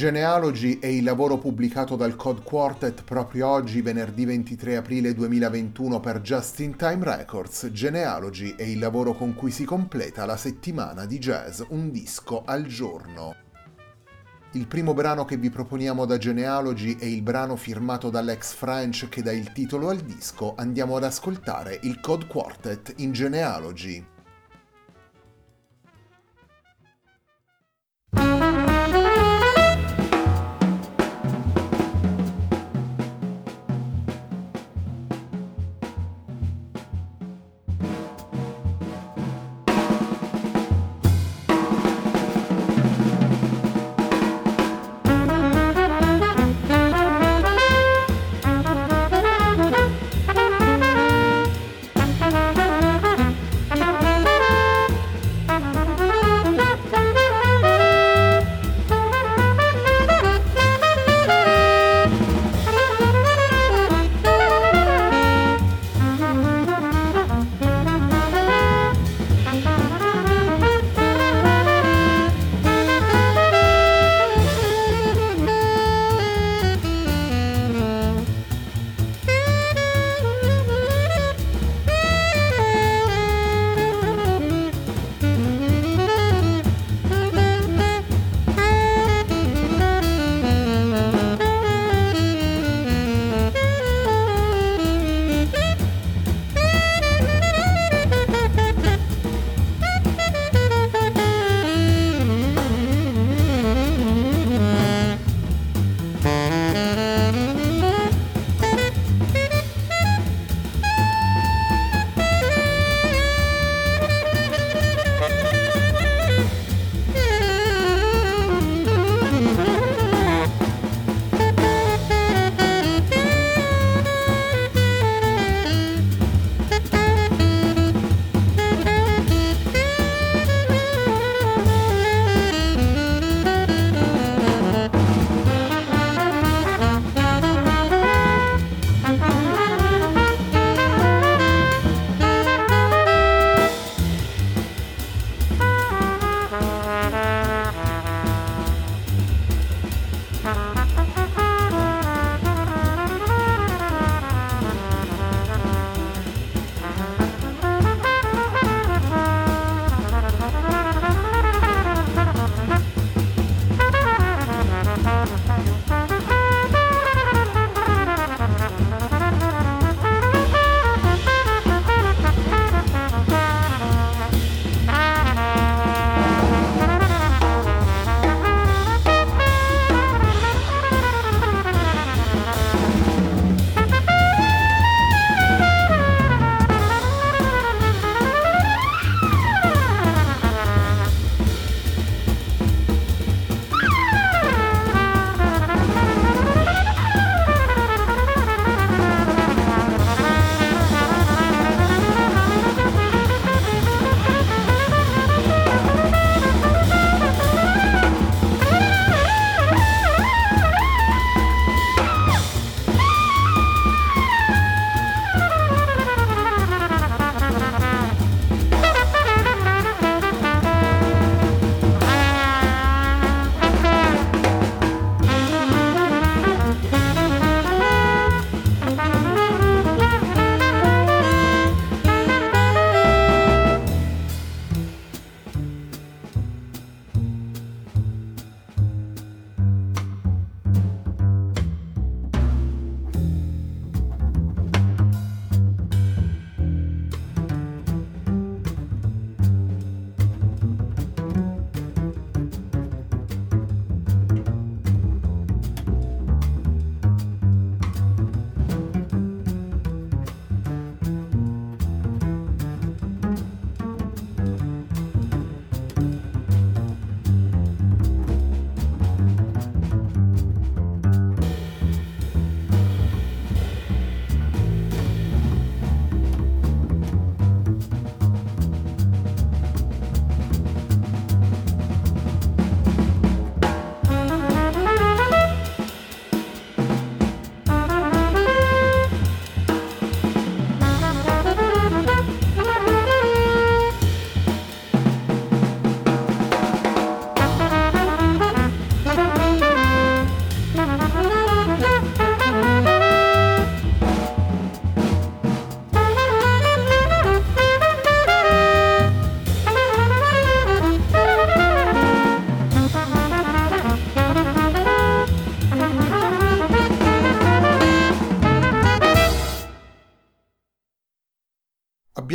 Genealogy è il lavoro pubblicato dal Code Quartet proprio oggi, venerdì 23 aprile 2021 per Just in Time Records. Genealogy è il lavoro con cui si completa la settimana di jazz Un disco al giorno. Il primo brano che vi proponiamo da Genealogy è il brano firmato dall'ex French che dà il titolo al disco. Andiamo ad ascoltare il Code Quartet in Genealogy.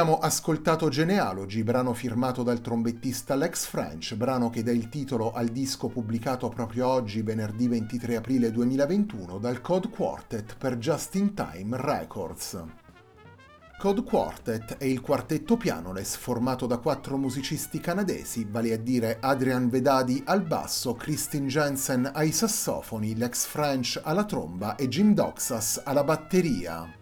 Abbiamo ascoltato Genealogy, brano firmato dal trombettista Lex French, brano che dà il titolo al disco pubblicato proprio oggi, venerdì 23 aprile 2021, dal Code Quartet per Just in Time Records. Code Quartet è il quartetto pianoles formato da quattro musicisti canadesi, vale a dire Adrian Vedadi al basso, Christine Jensen ai sassofoni, Lex French alla tromba e Jim Doxas alla batteria.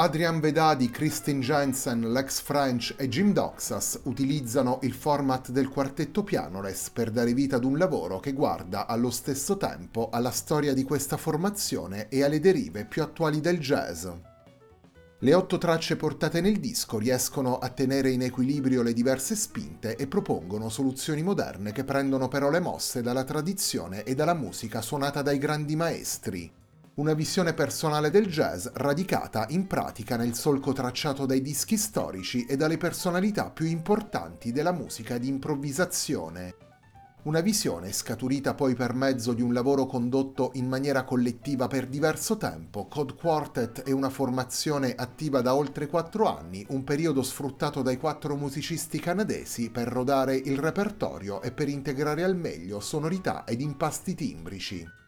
Adrian Vedadi, Kristin Jensen, Lex French e Jim Doxas utilizzano il format del quartetto pianoles per dare vita ad un lavoro che guarda allo stesso tempo alla storia di questa formazione e alle derive più attuali del jazz. Le otto tracce portate nel disco riescono a tenere in equilibrio le diverse spinte e propongono soluzioni moderne che prendono però le mosse dalla tradizione e dalla musica suonata dai grandi maestri, una visione personale del jazz radicata in pratica nel solco tracciato dai dischi storici e dalle personalità più importanti della musica di improvvisazione. Una visione scaturita poi per mezzo di un lavoro condotto in maniera collettiva per diverso tempo, Code Quartet è una formazione attiva da oltre quattro anni, un periodo sfruttato dai quattro musicisti canadesi per rodare il repertorio e per integrare al meglio sonorità ed impasti timbrici.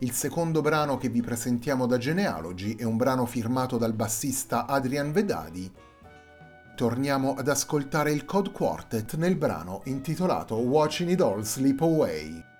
Il secondo brano che vi presentiamo da Genealogy è un brano firmato dal bassista Adrian Vedadi. Torniamo ad ascoltare il Code Quartet nel brano intitolato Watching It All Sleep Away.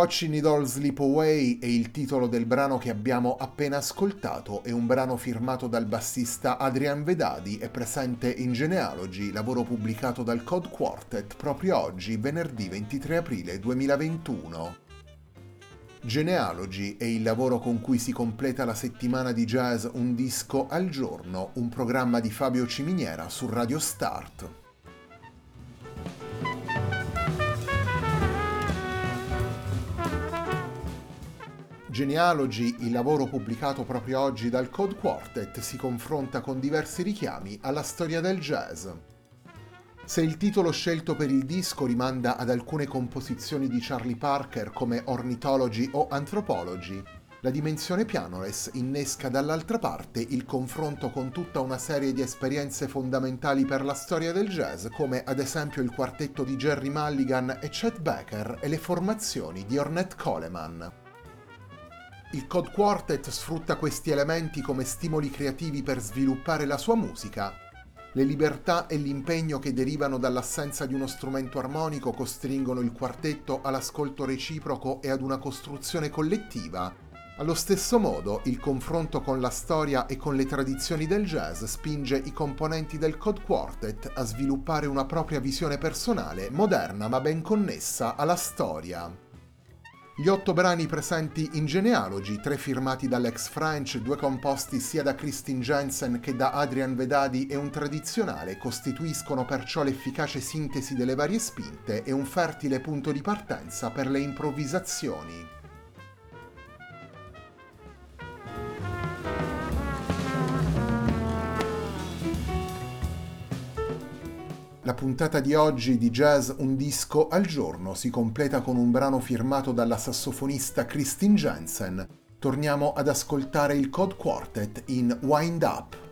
Watching It All Sleep Away è il titolo del brano che abbiamo appena ascoltato, è un brano firmato dal bassista Adrian Vedadi e presente in Genealogy, lavoro pubblicato dal Code Quartet proprio oggi, venerdì 23 aprile 2021. Genealogy è il lavoro con cui si completa la settimana di jazz Un disco al giorno, un programma di Fabio Ciminiera su Radio Start. Genealogy, il lavoro pubblicato proprio oggi dal Code Quartet, si confronta con diversi richiami alla storia del jazz. Se il titolo scelto per il disco rimanda ad alcune composizioni di Charlie Parker come Ornithology o Anthropology, la dimensione pianoless innesca dall'altra parte il confronto con tutta una serie di esperienze fondamentali per la storia del jazz, come ad esempio il quartetto di Jerry Mulligan e Chet Baker e le formazioni di Ornette Coleman. Il Code Quartet sfrutta questi elementi come stimoli creativi per sviluppare la sua musica. Le libertà e l'impegno che derivano dall'assenza di uno strumento armonico costringono il quartetto all'ascolto reciproco e ad una costruzione collettiva. Allo stesso modo, il confronto con la storia e con le tradizioni del jazz spinge i componenti del Code Quartet a sviluppare una propria visione personale, moderna ma ben connessa alla storia. Gli otto brani presenti in Genealogy, tre firmati dall'ex French, due composti sia da Christine Jensen che da Adrian Vedadi e un tradizionale, costituiscono perciò l'efficace sintesi delle varie spinte e un fertile punto di partenza per le improvvisazioni. La puntata di oggi di Jazz Un disco al giorno si completa con un brano firmato dalla sassofonista Christine Jensen. Torniamo ad ascoltare il Code Quartet in Wind Up.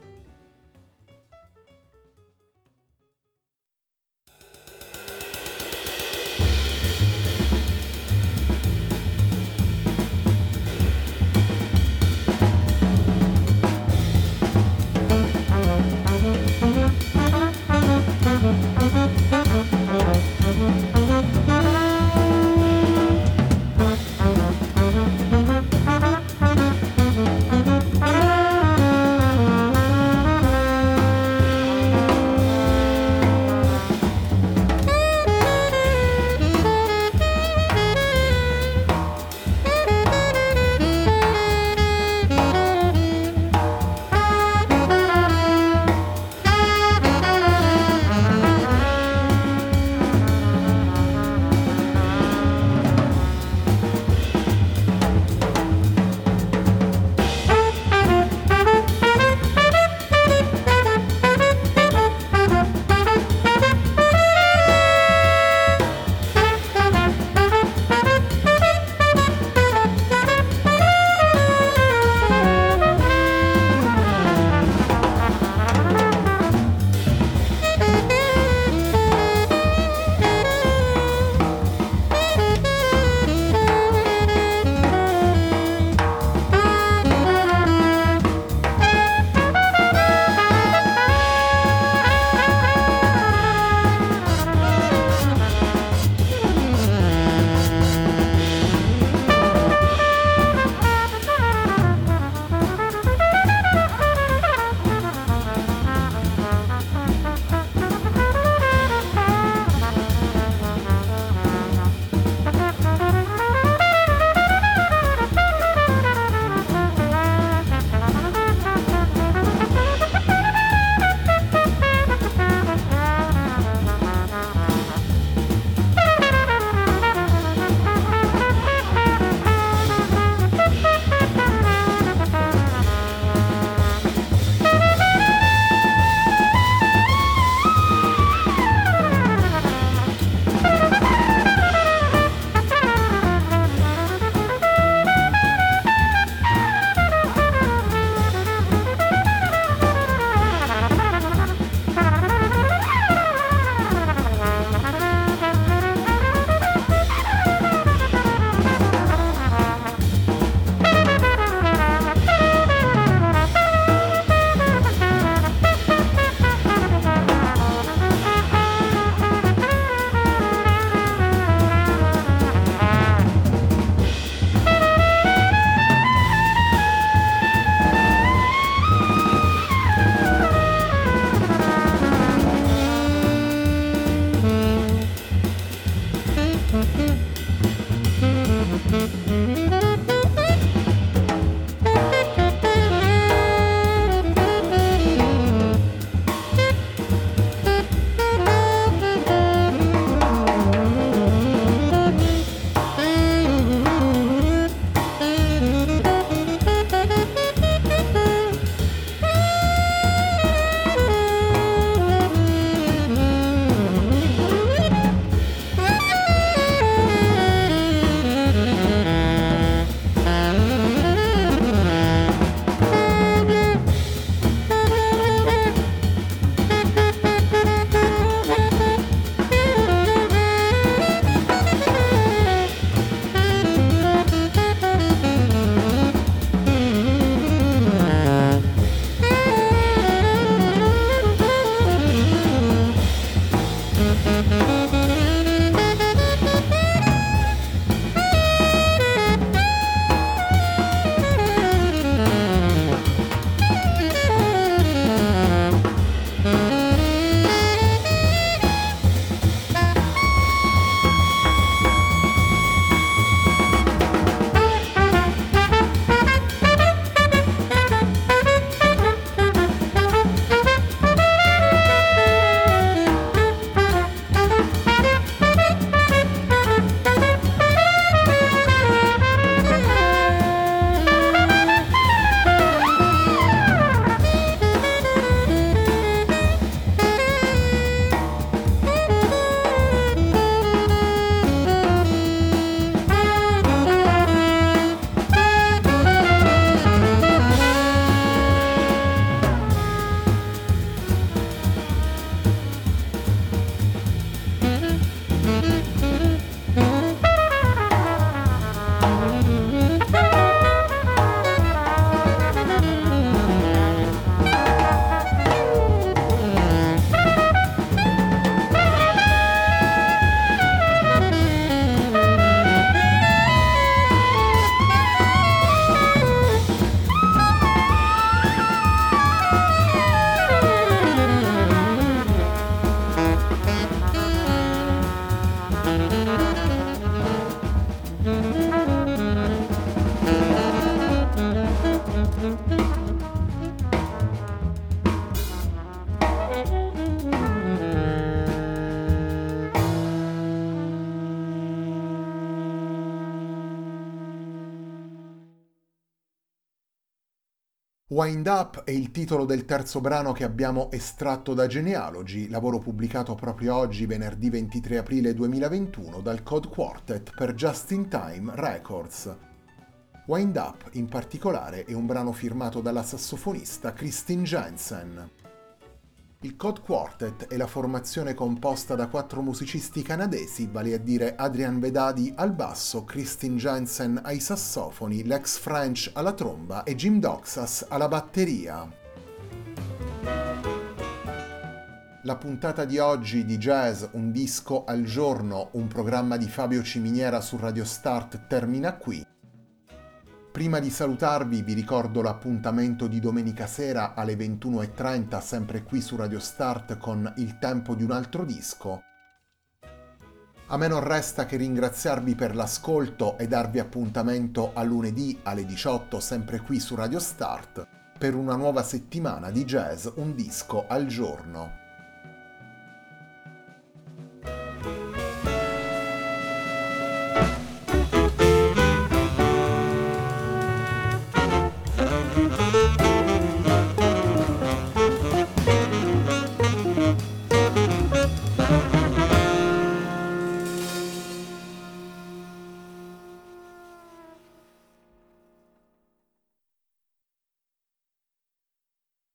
Wind Up è il titolo del terzo brano che abbiamo estratto da Genealogy, lavoro pubblicato proprio oggi, venerdì 23 aprile 2021, dal Code Quartet per Just in Time Records. Wind Up, in particolare, è un brano firmato dalla sassofonista Christine Jensen. Il Code Quartet è la formazione composta da quattro musicisti canadesi, vale a dire Adrian Vedadi al basso, Christine Jensen ai sassofoni, Lex French alla tromba e Jim Doxas alla batteria. La puntata di oggi di Jazz Un disco al giorno, un programma di Fabio Ciminiera su Radio Start termina qui. Prima di salutarvi vi ricordo l'appuntamento di domenica sera alle 21.30 sempre qui su Radio Start con Il tempo di un altro disco. A me non resta che ringraziarvi per l'ascolto e darvi appuntamento a lunedì alle 18 sempre qui su Radio Start per una nuova settimana di jazz un disco al giorno.